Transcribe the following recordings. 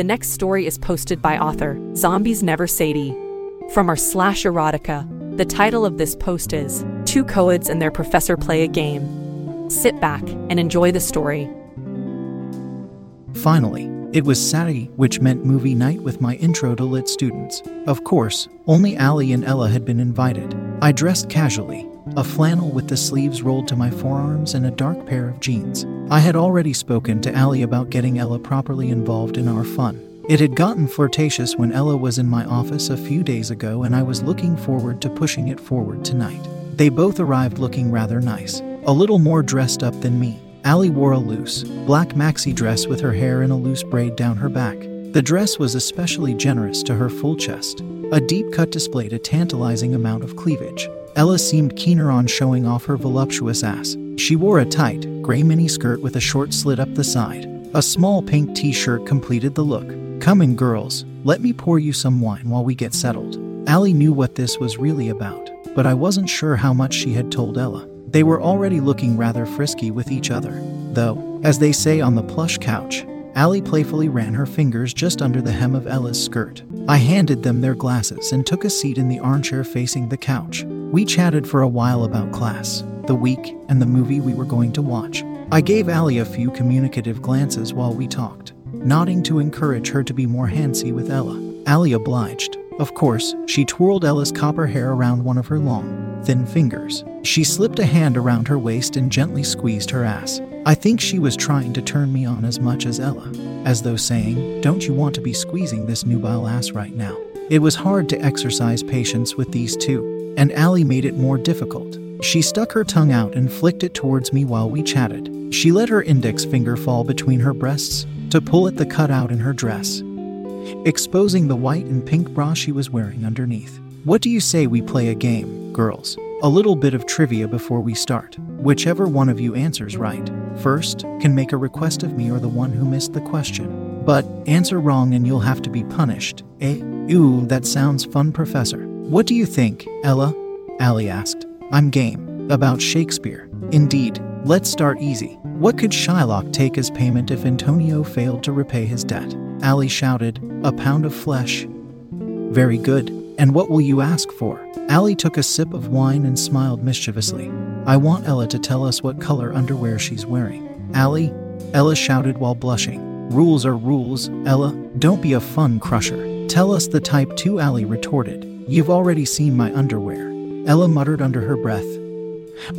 The next story is posted by author Zombies Never Sadie. From our slash erotica, the title of this post is Two Coeds and Their Professor Play a Game. Sit back and enjoy the story. Finally, it was Saturday, which meant movie night with my intro to lit students. Of course, only Allie and Ella had been invited. I dressed casually, a flannel with the sleeves rolled to my forearms and a dark pair of jeans. I had already spoken to Allie about getting Ella properly involved in our fun. It had gotten flirtatious when Ella was in my office a few days ago, and I was looking forward to pushing it forward tonight. They both arrived looking rather nice, a little more dressed up than me. Allie wore a loose, black maxi dress with her hair in a loose braid down her back. The dress was especially generous to her full chest. A deep cut displayed a tantalizing amount of cleavage. Ella seemed keener on showing off her voluptuous ass. She wore a tight, gray mini skirt with a short slit up the side. A small pink t shirt completed the look. Come in, girls, let me pour you some wine while we get settled. Allie knew what this was really about, but I wasn't sure how much she had told Ella. They were already looking rather frisky with each other, though, as they say on the plush couch, Allie playfully ran her fingers just under the hem of Ella's skirt. I handed them their glasses and took a seat in the armchair facing the couch. We chatted for a while about class, the week, and the movie we were going to watch. I gave Allie a few communicative glances while we talked, nodding to encourage her to be more handsy with Ella. Allie obliged. Of course, she twirled Ella's copper hair around one of her long, thin fingers. She slipped a hand around her waist and gently squeezed her ass. I think she was trying to turn me on as much as Ella, as though saying, Don't you want to be squeezing this nubile ass right now? It was hard to exercise patience with these two, and Allie made it more difficult. She stuck her tongue out and flicked it towards me while we chatted. She let her index finger fall between her breasts to pull at the cutout in her dress, exposing the white and pink bra she was wearing underneath. What do you say we play a game, girls? A little bit of trivia before we start. Whichever one of you answers right first can make a request of me or the one who missed the question. But answer wrong and you'll have to be punished. Eh? Ooh, that sounds fun, Professor. What do you think, Ella? Allie asked. I'm game. About Shakespeare. Indeed. Let's start easy. What could Shylock take as payment if Antonio failed to repay his debt? Allie shouted, A pound of flesh. Very good. And what will you ask for? Allie took a sip of wine and smiled mischievously. I want Ella to tell us what color underwear she's wearing. Allie? Ella shouted while blushing. Rules are rules, Ella. Don't be a fun crusher. Tell us the type 2, Allie retorted. You've already seen my underwear. Ella muttered under her breath.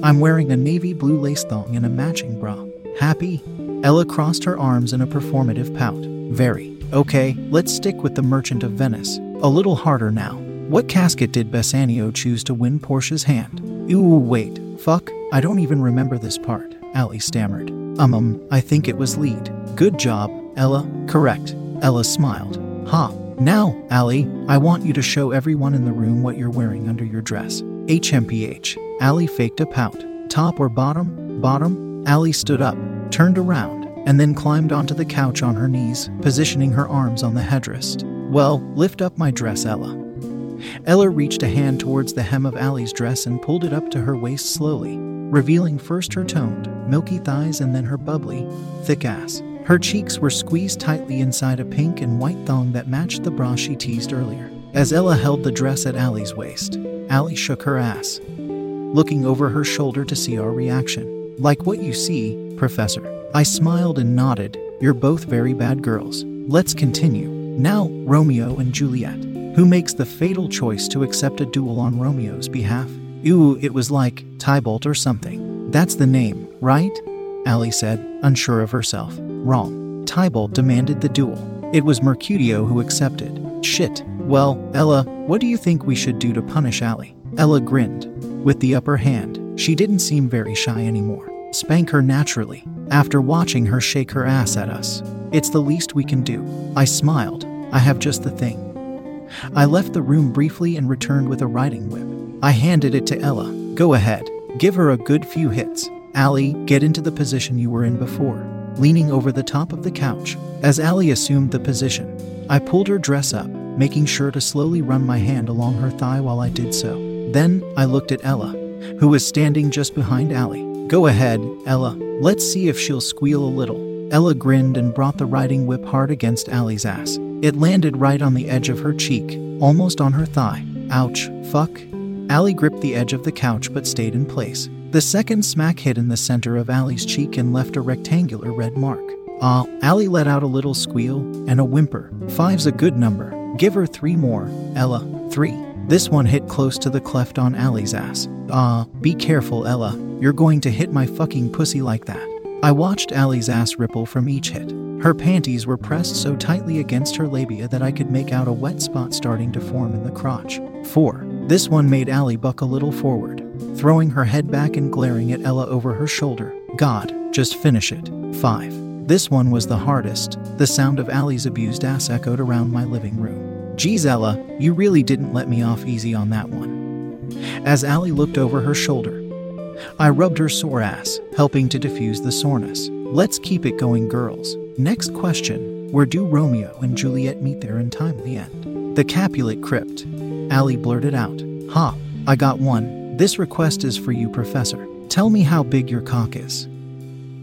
I'm wearing a navy blue lace thong and a matching bra. Happy? Ella crossed her arms in a performative pout. Very. Okay, let's stick with the Merchant of Venice. A little harder now. What casket did Bassanio choose to win Portia's hand? Ooh, wait. Fuck, I don't even remember this part, Allie stammered. Um, um, I think it was lead. Good job, Ella. Correct. Ella smiled. Ha. Now, Allie, I want you to show everyone in the room what you're wearing under your dress. HMPH. Allie faked a pout. Top or bottom? Bottom? Allie stood up, turned around, and then climbed onto the couch on her knees, positioning her arms on the headrest. Well, lift up my dress, Ella. Ella reached a hand towards the hem of Allie's dress and pulled it up to her waist slowly, revealing first her toned, milky thighs and then her bubbly, thick ass. Her cheeks were squeezed tightly inside a pink and white thong that matched the bra she teased earlier. As Ella held the dress at Allie's waist, Allie shook her ass, looking over her shoulder to see our reaction. Like what you see, Professor. I smiled and nodded. You're both very bad girls. Let's continue. Now, Romeo and Juliet. who makes the fatal choice to accept a duel on Romeo's behalf. Ooh, it was like Tybalt or something. That's the name, right? Allie said, unsure of herself. Wrong. Tybalt demanded the duel. It was Mercutio who accepted. Shit. Well, Ella, what do you think we should do to punish Allie? Ella grinned. With the upper hand, she didn't seem very shy anymore. Spank her naturally, after watching her shake her ass at us. It's the least we can do. I smiled. I have just the thing. I left the room briefly and returned with a riding whip. I handed it to Ella. Go ahead, give her a good few hits. Allie, get into the position you were in before, leaning over the top of the couch. As Allie assumed the position, I pulled her dress up, making sure to slowly run my hand along her thigh while I did so. Then I looked at Ella, who was standing just behind Allie. Go ahead, Ella. Let's see if she'll squeal a little. Ella grinned and brought the riding whip hard against Allie's ass. It landed right on the edge of her cheek, almost on her thigh. Ouch, fuck. Allie gripped the edge of the couch but stayed in place. The second smack hit in the center of Allie's cheek and left a rectangular red mark. Ah, uh, Allie let out a little squeal and a whimper. Five's a good number. Give her three more, Ella. Three. This one hit close to the cleft on Allie's ass. Ah, uh, be careful, Ella. You're going to hit my fucking pussy like that. I watched Allie's ass ripple from each hit. Her panties were pressed so tightly against her labia that I could make out a wet spot starting to form in the crotch. 4. This one made Allie buck a little forward, throwing her head back and glaring at Ella over her shoulder. God, just finish it. 5. This one was the hardest. The sound of Allie's abused ass echoed around my living room. Geez, Ella, you really didn't let me off easy on that one. As Allie looked over her shoulder, I rubbed her sore ass, helping to diffuse the soreness. Let's keep it going, girls. Next question Where do Romeo and Juliet meet their untimely end? The Capulet Crypt. Allie blurted out. Ha, I got one. This request is for you, Professor. Tell me how big your cock is.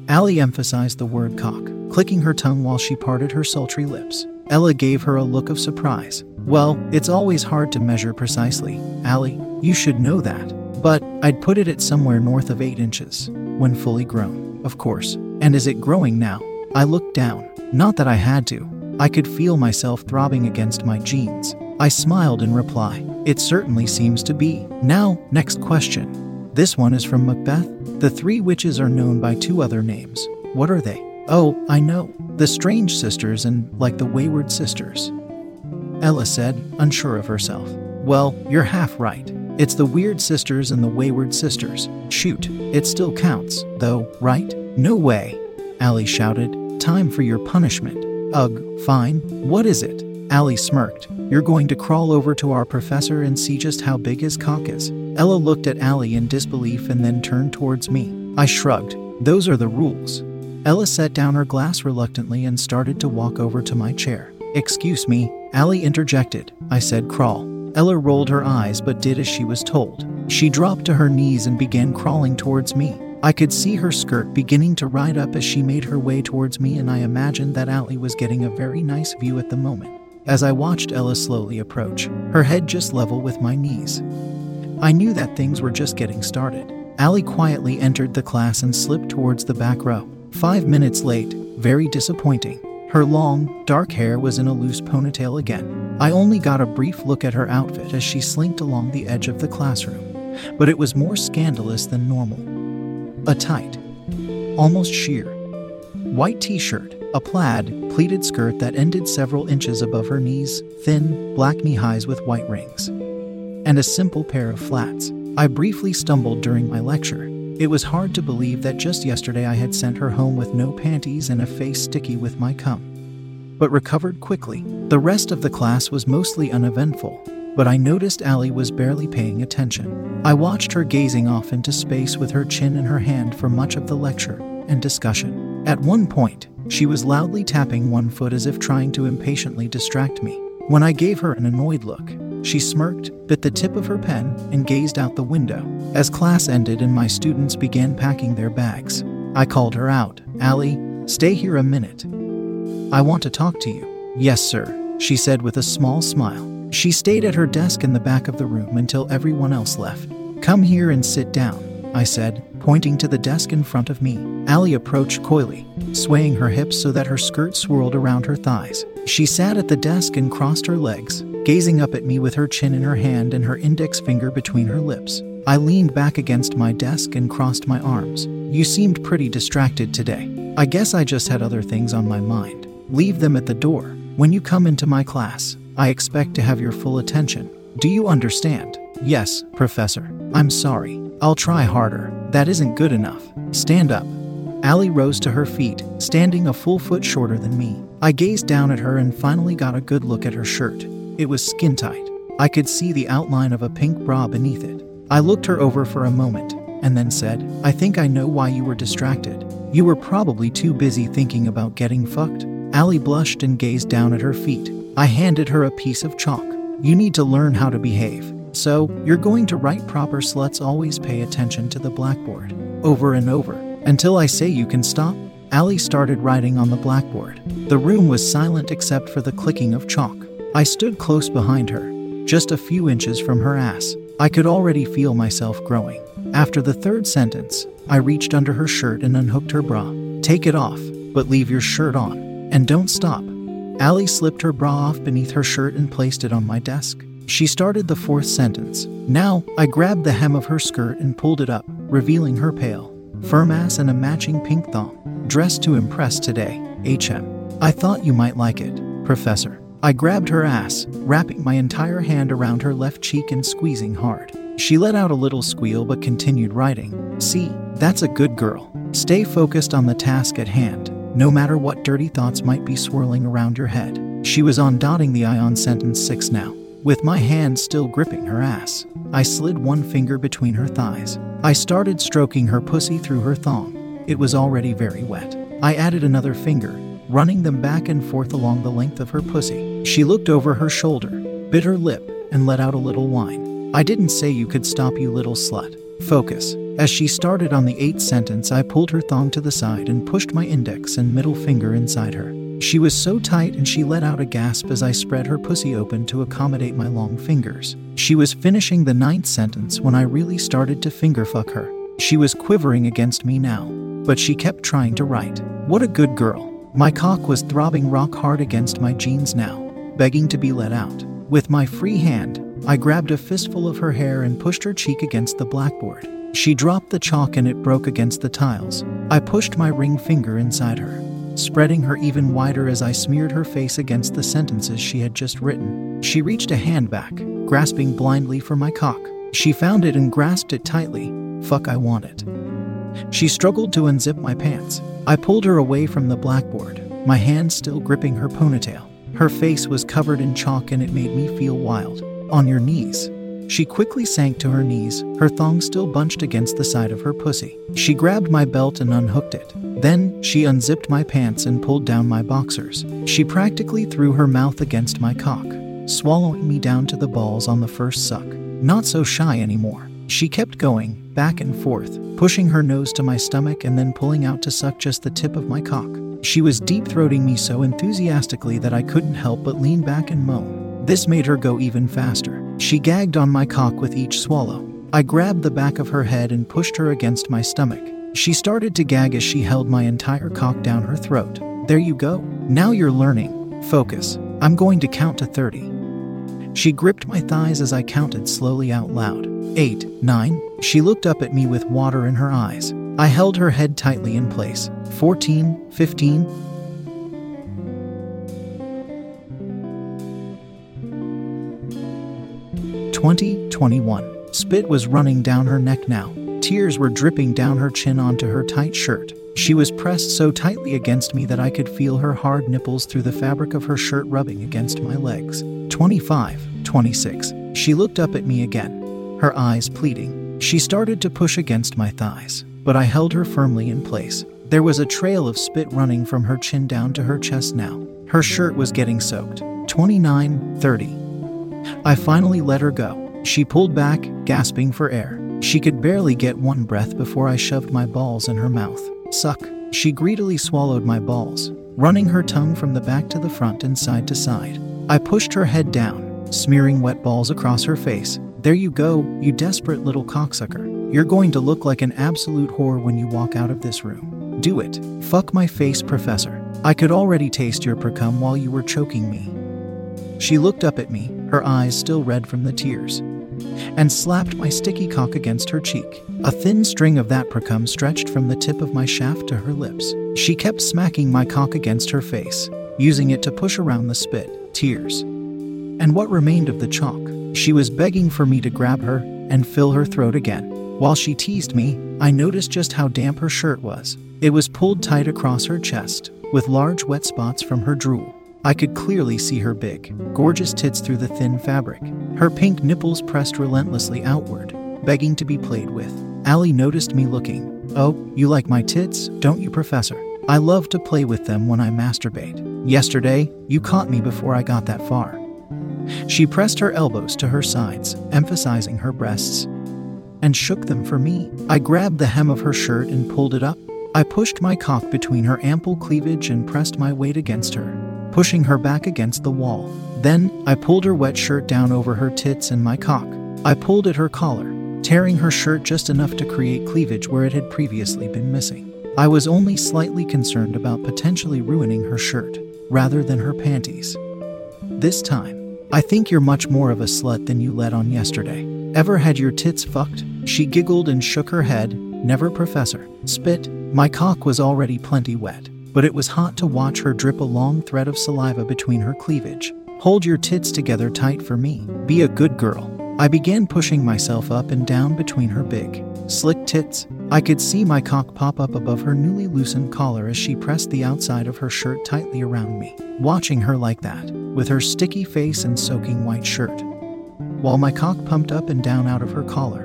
Allie emphasized the word cock, clicking her tongue while she parted her sultry lips. Ella gave her a look of surprise. Well, it's always hard to measure precisely. Allie, you should know that. But I'd put it at somewhere north of 8 inches, when fully grown, of course. And is it growing now? I looked down. Not that I had to. I could feel myself throbbing against my jeans. I smiled in reply. It certainly seems to be. Now, next question. This one is from Macbeth. The three witches are known by two other names. What are they? Oh, I know. The Strange Sisters and, like, the Wayward Sisters. Ella said, unsure of herself. Well, you're half right. It's the Weird Sisters and the Wayward Sisters. Shoot, it still counts, though, right? No way, Allie shouted. Time for your punishment. Ugh, fine. What is it? Allie smirked. You're going to crawl over to our professor and see just how big his cock is. Ella looked at Allie in disbelief and then turned towards me. I shrugged. Those are the rules. Ella set down her glass reluctantly and started to walk over to my chair. Excuse me, Allie interjected. I said crawl. Ella rolled her eyes but did as she was told. She dropped to her knees and began crawling towards me. I could see her skirt beginning to ride up as she made her way towards me, and I imagined that Allie was getting a very nice view at the moment. As I watched Ella slowly approach, her head just level with my knees. I knew that things were just getting started. Allie quietly entered the class and slipped towards the back row. Five minutes late, very disappointing. Her long, dark hair was in a loose ponytail again. I only got a brief look at her outfit as she slinked along the edge of the classroom, but it was more scandalous than normal. A tight, almost sheer, white t shirt, a plaid, pleated skirt that ended several inches above her knees, thin, black knee highs with white rings, and a simple pair of flats. I briefly stumbled during my lecture, it was hard to believe that just yesterday I had sent her home with no panties and a face sticky with my cum. But recovered quickly. The rest of the class was mostly uneventful, but I noticed Allie was barely paying attention. I watched her gazing off into space with her chin in her hand for much of the lecture and discussion. At one point, she was loudly tapping one foot as if trying to impatiently distract me. When I gave her an annoyed look, she smirked, bit the tip of her pen, and gazed out the window. As class ended and my students began packing their bags, I called her out. Allie, stay here a minute. I want to talk to you. Yes, sir, she said with a small smile. She stayed at her desk in the back of the room until everyone else left. Come here and sit down, I said, pointing to the desk in front of me. Allie approached coyly, swaying her hips so that her skirt swirled around her thighs. She sat at the desk and crossed her legs, gazing up at me with her chin in her hand and her index finger between her lips. I leaned back against my desk and crossed my arms. You seemed pretty distracted today. I guess I just had other things on my mind. Leave them at the door. When you come into my class, I expect to have your full attention. Do you understand? Yes, Professor. I'm sorry. I'll try harder. That isn't good enough. Stand up. Allie rose to her feet, standing a full foot shorter than me. I gazed down at her and finally got a good look at her shirt. It was skin tight. I could see the outline of a pink bra beneath it. I looked her over for a moment and then said, I think I know why you were distracted. You were probably too busy thinking about getting fucked. Allie blushed and gazed down at her feet. I handed her a piece of chalk. You need to learn how to behave. So, you're going to write proper sluts always pay attention to the blackboard. Over and over. Until I say you can stop. Allie started writing on the blackboard. The room was silent except for the clicking of chalk. I stood close behind her, just a few inches from her ass. I could already feel myself growing. After the third sentence, I reached under her shirt and unhooked her bra. Take it off, but leave your shirt on. And don't stop. Allie slipped her bra off beneath her shirt and placed it on my desk. She started the fourth sentence. Now, I grabbed the hem of her skirt and pulled it up, revealing her pale, firm ass and a matching pink thong. Dressed to impress today, HM. I thought you might like it, Professor. I grabbed her ass, wrapping my entire hand around her left cheek and squeezing hard. She let out a little squeal but continued writing. See, that's a good girl. Stay focused on the task at hand, no matter what dirty thoughts might be swirling around your head. She was on dotting the I on sentence 6 now. With my hand still gripping her ass, I slid one finger between her thighs. I started stroking her pussy through her thong. It was already very wet. I added another finger, running them back and forth along the length of her pussy. She looked over her shoulder, bit her lip, and let out a little whine. I didn't say you could stop, you little slut. Focus. As she started on the eighth sentence, I pulled her thong to the side and pushed my index and middle finger inside her. She was so tight and she let out a gasp as I spread her pussy open to accommodate my long fingers. She was finishing the ninth sentence when I really started to finger fuck her. She was quivering against me now, but she kept trying to write. What a good girl. My cock was throbbing rock hard against my jeans now, begging to be let out. With my free hand, I grabbed a fistful of her hair and pushed her cheek against the blackboard. She dropped the chalk and it broke against the tiles. I pushed my ring finger inside her, spreading her even wider as I smeared her face against the sentences she had just written. She reached a hand back, grasping blindly for my cock. She found it and grasped it tightly. Fuck, I want it. She struggled to unzip my pants. I pulled her away from the blackboard, my hand still gripping her ponytail. Her face was covered in chalk and it made me feel wild. On your knees. She quickly sank to her knees, her thong still bunched against the side of her pussy. She grabbed my belt and unhooked it. Then, she unzipped my pants and pulled down my boxers. She practically threw her mouth against my cock, swallowing me down to the balls on the first suck. Not so shy anymore. She kept going, back and forth, pushing her nose to my stomach and then pulling out to suck just the tip of my cock. She was deep throating me so enthusiastically that I couldn't help but lean back and moan. This made her go even faster. She gagged on my cock with each swallow. I grabbed the back of her head and pushed her against my stomach. She started to gag as she held my entire cock down her throat. There you go. Now you're learning. Focus. I'm going to count to 30. She gripped my thighs as I counted slowly out loud. Eight, nine. She looked up at me with water in her eyes. I held her head tightly in place. 14, 15, 2021. Spit was running down her neck now. Tears were dripping down her chin onto her tight shirt. She was pressed so tightly against me that I could feel her hard nipples through the fabric of her shirt rubbing against my legs. 25, 26. She looked up at me again, her eyes pleading. She started to push against my thighs, but I held her firmly in place. There was a trail of spit running from her chin down to her chest now. Her shirt was getting soaked. 29, 30. I finally let her go. She pulled back, gasping for air. She could barely get one breath before I shoved my balls in her mouth. Suck. She greedily swallowed my balls, running her tongue from the back to the front and side to side. I pushed her head down, smearing wet balls across her face. There you go, you desperate little cocksucker. You're going to look like an absolute whore when you walk out of this room. Do it. Fuck my face, Professor. I could already taste your precum while you were choking me. She looked up at me, her eyes still red from the tears, and slapped my sticky cock against her cheek. A thin string of that precum stretched from the tip of my shaft to her lips. She kept smacking my cock against her face, using it to push around the spit, tears, and what remained of the chalk. She was begging for me to grab her and fill her throat again. While she teased me, I noticed just how damp her shirt was. It was pulled tight across her chest, with large wet spots from her drool. I could clearly see her big, gorgeous tits through the thin fabric, her pink nipples pressed relentlessly outward, begging to be played with. Allie noticed me looking. Oh, you like my tits, don't you, Professor? I love to play with them when I masturbate. Yesterday, you caught me before I got that far. She pressed her elbows to her sides, emphasizing her breasts, and shook them for me. I grabbed the hem of her shirt and pulled it up. I pushed my cock between her ample cleavage and pressed my weight against her, pushing her back against the wall. Then, I pulled her wet shirt down over her tits and my cock. I pulled at her collar, tearing her shirt just enough to create cleavage where it had previously been missing. I was only slightly concerned about potentially ruining her shirt, rather than her panties. This time, I think you're much more of a slut than you let on yesterday. Ever had your tits fucked? She giggled and shook her head. Never, Professor. Spit. My cock was already plenty wet, but it was hot to watch her drip a long thread of saliva between her cleavage. Hold your tits together tight for me. Be a good girl. I began pushing myself up and down between her big, slick tits. I could see my cock pop up above her newly loosened collar as she pressed the outside of her shirt tightly around me. Watching her like that, with her sticky face and soaking white shirt, while my cock pumped up and down out of her collar,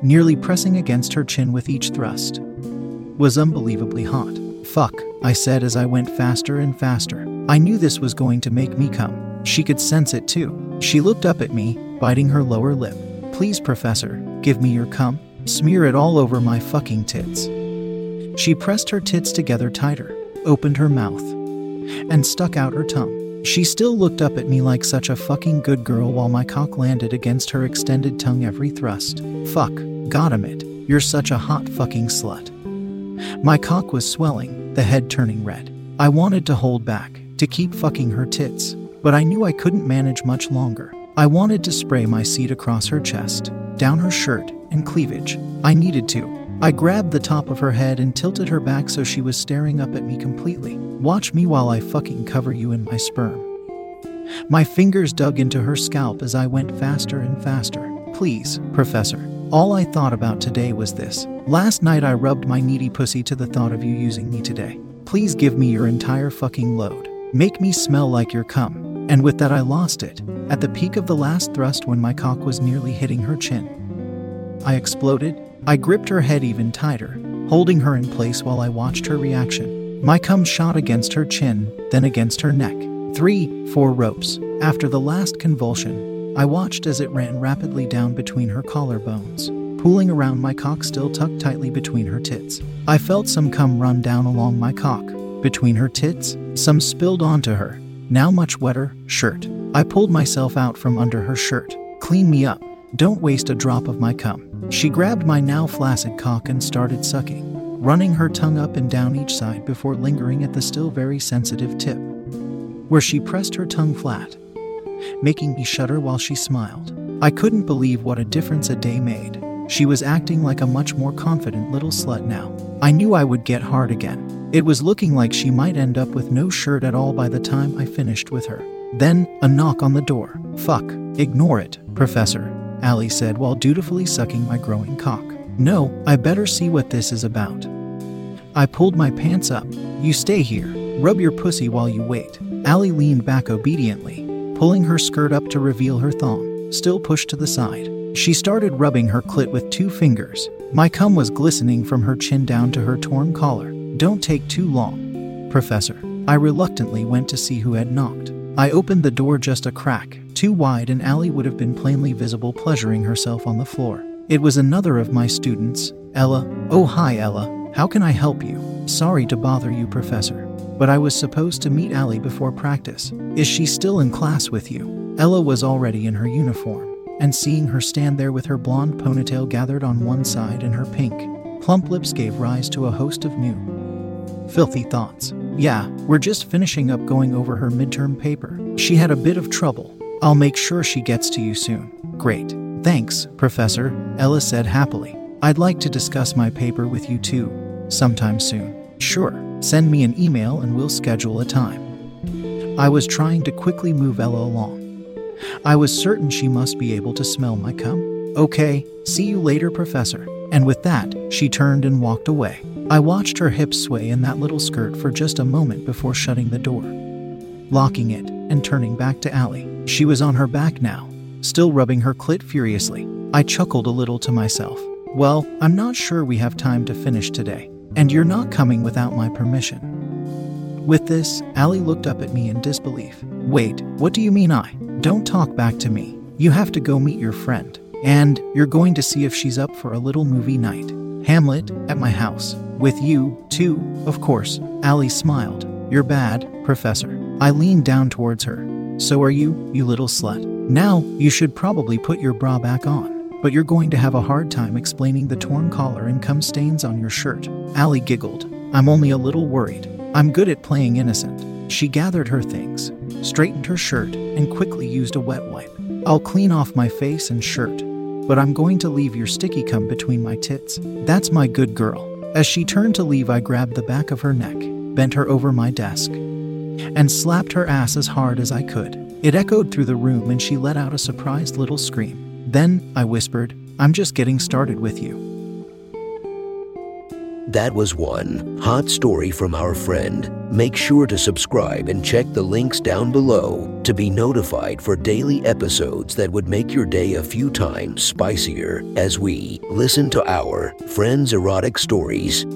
nearly pressing against her chin with each thrust, was unbelievably hot. Fuck, I said as I went faster and faster. I knew this was going to make me come. She could sense it too. She looked up at me, biting her lower lip. Please, Professor, give me your cum. Smear it all over my fucking tits. She pressed her tits together tighter, opened her mouth, and stuck out her tongue. She still looked up at me like such a fucking good girl while my cock landed against her extended tongue every thrust. Fuck, him it. You're such a hot fucking slut. My cock was swelling, the head turning red. I wanted to hold back, to keep fucking her tits, but I knew I couldn't manage much longer. I wanted to spray my seed across her chest, down her shirt, and cleavage. I needed to. I grabbed the top of her head and tilted her back so she was staring up at me completely. Watch me while I fucking cover you in my sperm. My fingers dug into her scalp as I went faster and faster. Please, Professor. All I thought about today was this. Last night I rubbed my needy pussy to the thought of you using me today. Please give me your entire fucking load. Make me smell like your cum. And with that, I lost it. At the peak of the last thrust, when my cock was nearly hitting her chin, I exploded. I gripped her head even tighter, holding her in place while I watched her reaction. My cum shot against her chin, then against her neck. Three, four ropes. After the last convulsion, I watched as it ran rapidly down between her collarbones, pooling around my cock still tucked tightly between her tits. I felt some cum run down along my cock. Between her tits, some spilled onto her, now much wetter, shirt. I pulled myself out from under her shirt. Clean me up. Don't waste a drop of my cum. She grabbed my now flaccid cock and started sucking, running her tongue up and down each side before lingering at the still very sensitive tip, where she pressed her tongue flat, making me shudder while she smiled. I couldn't believe what a difference a day made. She was acting like a much more confident little slut now. I knew I would get hard again. It was looking like she might end up with no shirt at all by the time I finished with her. Then, a knock on the door. Fuck. Ignore it, Professor, Allie said while dutifully sucking my growing cock. No, I better see what this is about. I pulled my pants up. You stay here. Rub your pussy while you wait. Allie leaned back obediently, pulling her skirt up to reveal her thong, still pushed to the side. She started rubbing her clit with two fingers. My cum was glistening from her chin down to her torn collar. Don't take too long, Professor. I reluctantly went to see who had knocked. I opened the door just a crack, too wide, and Allie would have been plainly visible pleasuring herself on the floor. It was another of my students, Ella. Oh, hi, Ella. How can I help you? Sorry to bother you, Professor, but I was supposed to meet Allie before practice. Is she still in class with you? Ella was already in her uniform and seeing her stand there with her blonde ponytail gathered on one side and her pink, plump lips gave rise to a host of new, filthy thoughts. Yeah, we're just finishing up going over her midterm paper. She had a bit of trouble. I'll make sure she gets to you soon. Great. Thanks, Professor, Ella said happily. I'd like to discuss my paper with you too, sometime soon. Sure, send me an email and we'll schedule a time. I was trying to quickly move Ella along. I was certain she must be able to smell my cum. Okay, see you later, Professor. And with that, she turned and walked away. I watched her hips sway in that little skirt for just a moment before shutting the door, locking it, and turning back to Allie. She was on her back now, still rubbing her clit furiously. I chuckled a little to myself. Well, I'm not sure we have time to finish today, and you're not coming without my permission. With this, Allie looked up at me in disbelief. Wait, what do you mean I? Don't talk back to me. You have to go meet your friend. And you're going to see if she's up for a little movie night. Hamlet, at my house. With you, too, of course. Allie smiled. You're bad, Professor. I leaned down towards her. So are you, you little slut. Now, you should probably put your bra back on. But you're going to have a hard time explaining the torn collar and cum stains on your shirt. Allie giggled. I'm only a little worried. I'm good at playing innocent. She gathered her things, straightened her shirt, and quickly used a wet wipe. I'll clean off my face and shirt, but I'm going to leave your sticky cum between my tits. That's my good girl. As she turned to leave, I grabbed the back of her neck, bent her over my desk, and slapped her ass as hard as I could. It echoed through the room and she let out a surprised little scream. Then I whispered, I'm just getting started with you. That was one hot story from our friend. Make sure to subscribe and check the links down below to be notified for daily episodes that would make your day a few times spicier as we listen to our friends' erotic stories.